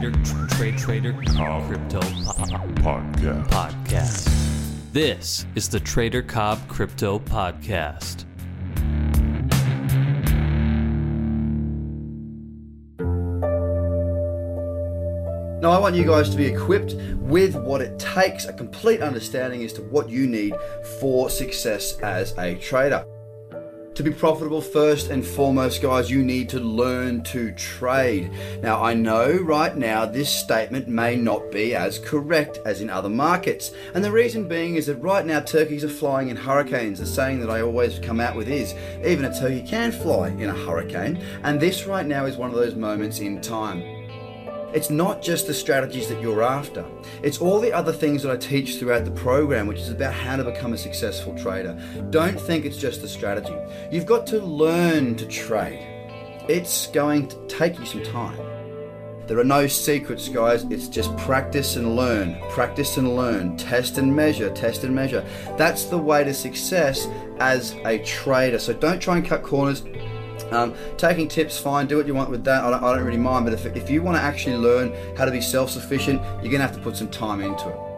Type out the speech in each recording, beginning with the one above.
Trader Trade Trader Cobb Crypto uh, uh, Podcast. Podcast. This is the Trader Cobb Crypto Podcast. Now, I want you guys to be equipped with what it takes, a complete understanding as to what you need for success as a trader. To be profitable, first and foremost, guys, you need to learn to trade. Now, I know right now this statement may not be as correct as in other markets. And the reason being is that right now turkeys are flying in hurricanes. The saying that I always come out with is even a turkey can fly in a hurricane. And this right now is one of those moments in time. It's not just the strategies that you're after. It's all the other things that I teach throughout the program, which is about how to become a successful trader. Don't think it's just the strategy. You've got to learn to trade. It's going to take you some time. There are no secrets, guys. It's just practice and learn, practice and learn, test and measure, test and measure. That's the way to success as a trader. So don't try and cut corners. Um, taking tips, fine, do what you want with that. I don't, I don't really mind. But if, if you want to actually learn how to be self sufficient, you're going to have to put some time into it.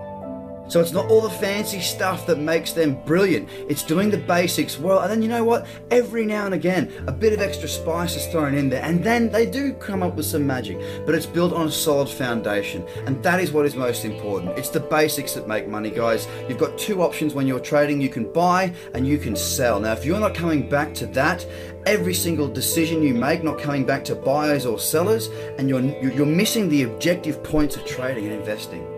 So it's not all the fancy stuff that makes them brilliant. It's doing the basics well. And then you know what? Every now and again, a bit of extra spice is thrown in there. And then they do come up with some magic. But it's built on a solid foundation. And that is what is most important. It's the basics that make money, guys. You've got two options when you're trading you can buy and you can sell. Now, if you're not coming back to that, every single decision you make, not coming back to buyers or sellers, and you're, you're missing the objective points of trading and investing.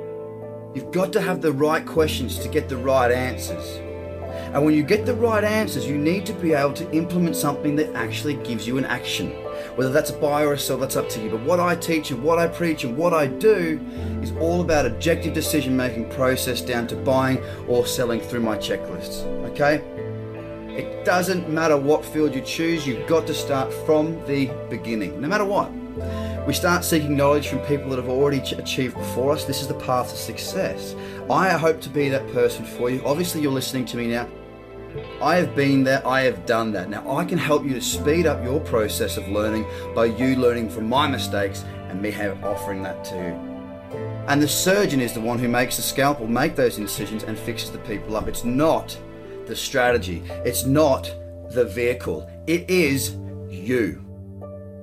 You've got to have the right questions to get the right answers. And when you get the right answers, you need to be able to implement something that actually gives you an action. Whether that's a buy or a sell, that's up to you. But what I teach and what I preach and what I do is all about objective decision making process down to buying or selling through my checklists. Okay? It doesn't matter what field you choose, you've got to start from the beginning, no matter what. We start seeking knowledge from people that have already achieved before us. This is the path to success. I hope to be that person for you. Obviously, you're listening to me now. I have been there, I have done that. Now, I can help you to speed up your process of learning by you learning from my mistakes and me have offering that to you. And the surgeon is the one who makes the scalpel make those incisions and fixes the people up. It's not the strategy, it's not the vehicle, it is you.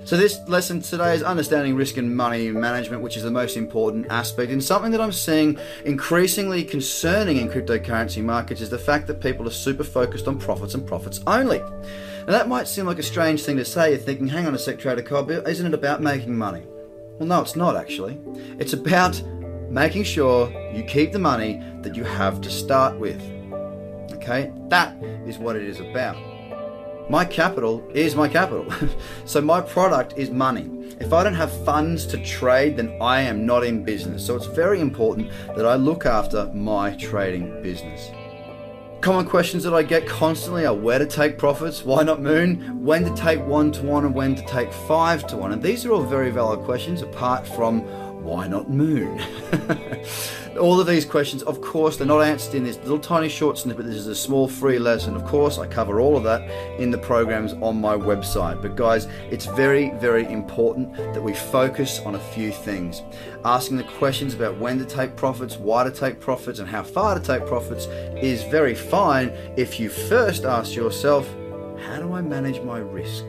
So this lesson today is understanding risk and money management, which is the most important aspect. And something that I'm seeing increasingly concerning in cryptocurrency markets is the fact that people are super focused on profits and profits only. Now that might seem like a strange thing to say. You're thinking, hang on a sec, Trader Cobb, isn't it about making money? Well, no, it's not actually. It's about making sure you keep the money that you have to start with. Okay, that is what it is about. My capital is my capital. so my product is money. If I don't have funds to trade, then I am not in business. So it's very important that I look after my trading business. Common questions that I get constantly are where to take profits, why not moon, when to take one to one, and when to take five to one. And these are all very valid questions apart from why not moon? All of these questions, of course, they're not answered in this little tiny short snippet. This is a small free lesson. Of course, I cover all of that in the programs on my website. But, guys, it's very, very important that we focus on a few things. Asking the questions about when to take profits, why to take profits, and how far to take profits is very fine if you first ask yourself, how do I manage my risk?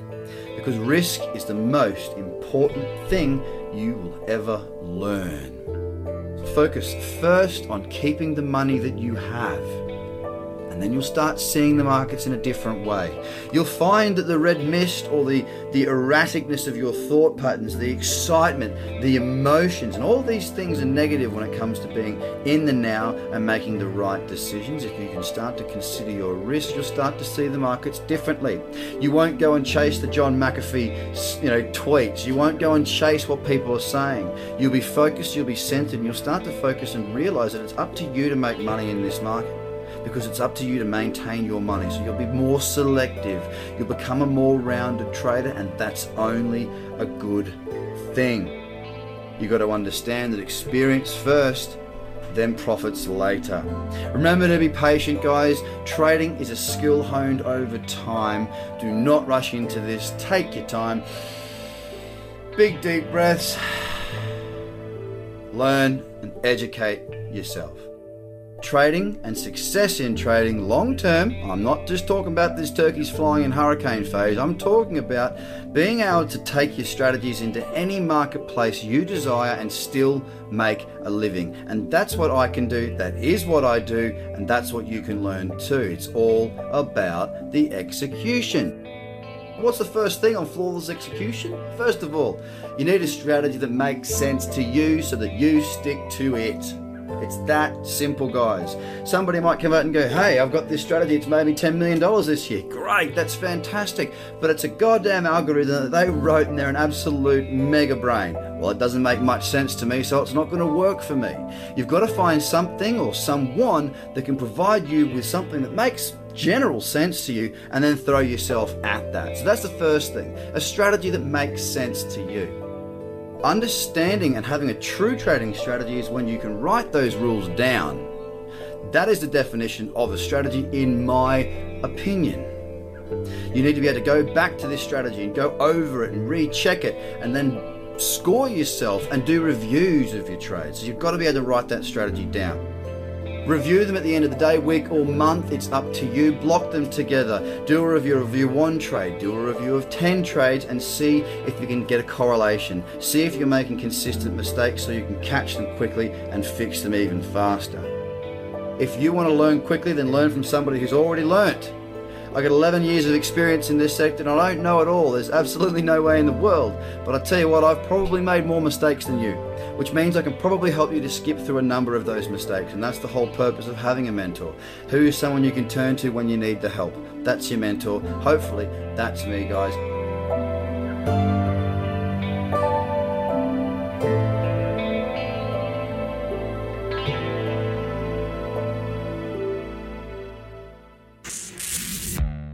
Because risk is the most important thing you will ever learn. Focus first on keeping the money that you have and then you'll start seeing the markets in a different way. You'll find that the red mist or the, the erraticness of your thought patterns, the excitement, the emotions, and all these things are negative when it comes to being in the now and making the right decisions. If you can start to consider your risk, you'll start to see the markets differently. You won't go and chase the John McAfee you know, tweets. You won't go and chase what people are saying. You'll be focused, you'll be centered, and you'll start to focus and realize that it's up to you to make money in this market because it's up to you to maintain your money. So you'll be more selective, you'll become a more rounded trader, and that's only a good thing. You've got to understand that experience first, then profits later. Remember to be patient, guys. Trading is a skill honed over time. Do not rush into this, take your time. Big deep breaths. learn, and educate yourself. Trading and success in trading long term, I'm not just talking about this turkeys flying in hurricane phase, I'm talking about being able to take your strategies into any marketplace you desire and still make a living. And that's what I can do, that is what I do, and that's what you can learn too. It's all about the execution. What's the first thing on flawless execution? First of all, you need a strategy that makes sense to you so that you stick to it. It's that simple, guys. Somebody might come out and go, Hey, I've got this strategy, it's made me $10 million this year. Great, that's fantastic. But it's a goddamn algorithm that they wrote and they're an absolute mega brain. Well, it doesn't make much sense to me, so it's not going to work for me. You've got to find something or someone that can provide you with something that makes general sense to you and then throw yourself at that. So that's the first thing a strategy that makes sense to you. Understanding and having a true trading strategy is when you can write those rules down. That is the definition of a strategy, in my opinion. You need to be able to go back to this strategy and go over it and recheck it and then score yourself and do reviews of your trades. So you've got to be able to write that strategy down. Review them at the end of the day, week, or month. It's up to you. Block them together. Do a review of your one trade. Do a review of 10 trades and see if you can get a correlation. See if you're making consistent mistakes so you can catch them quickly and fix them even faster. If you want to learn quickly, then learn from somebody who's already learnt. I got 11 years of experience in this sector and I don't know it all. There's absolutely no way in the world. But I tell you what, I've probably made more mistakes than you, which means I can probably help you to skip through a number of those mistakes. And that's the whole purpose of having a mentor. Who is someone you can turn to when you need the help? That's your mentor. Hopefully, that's me, guys.